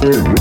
Every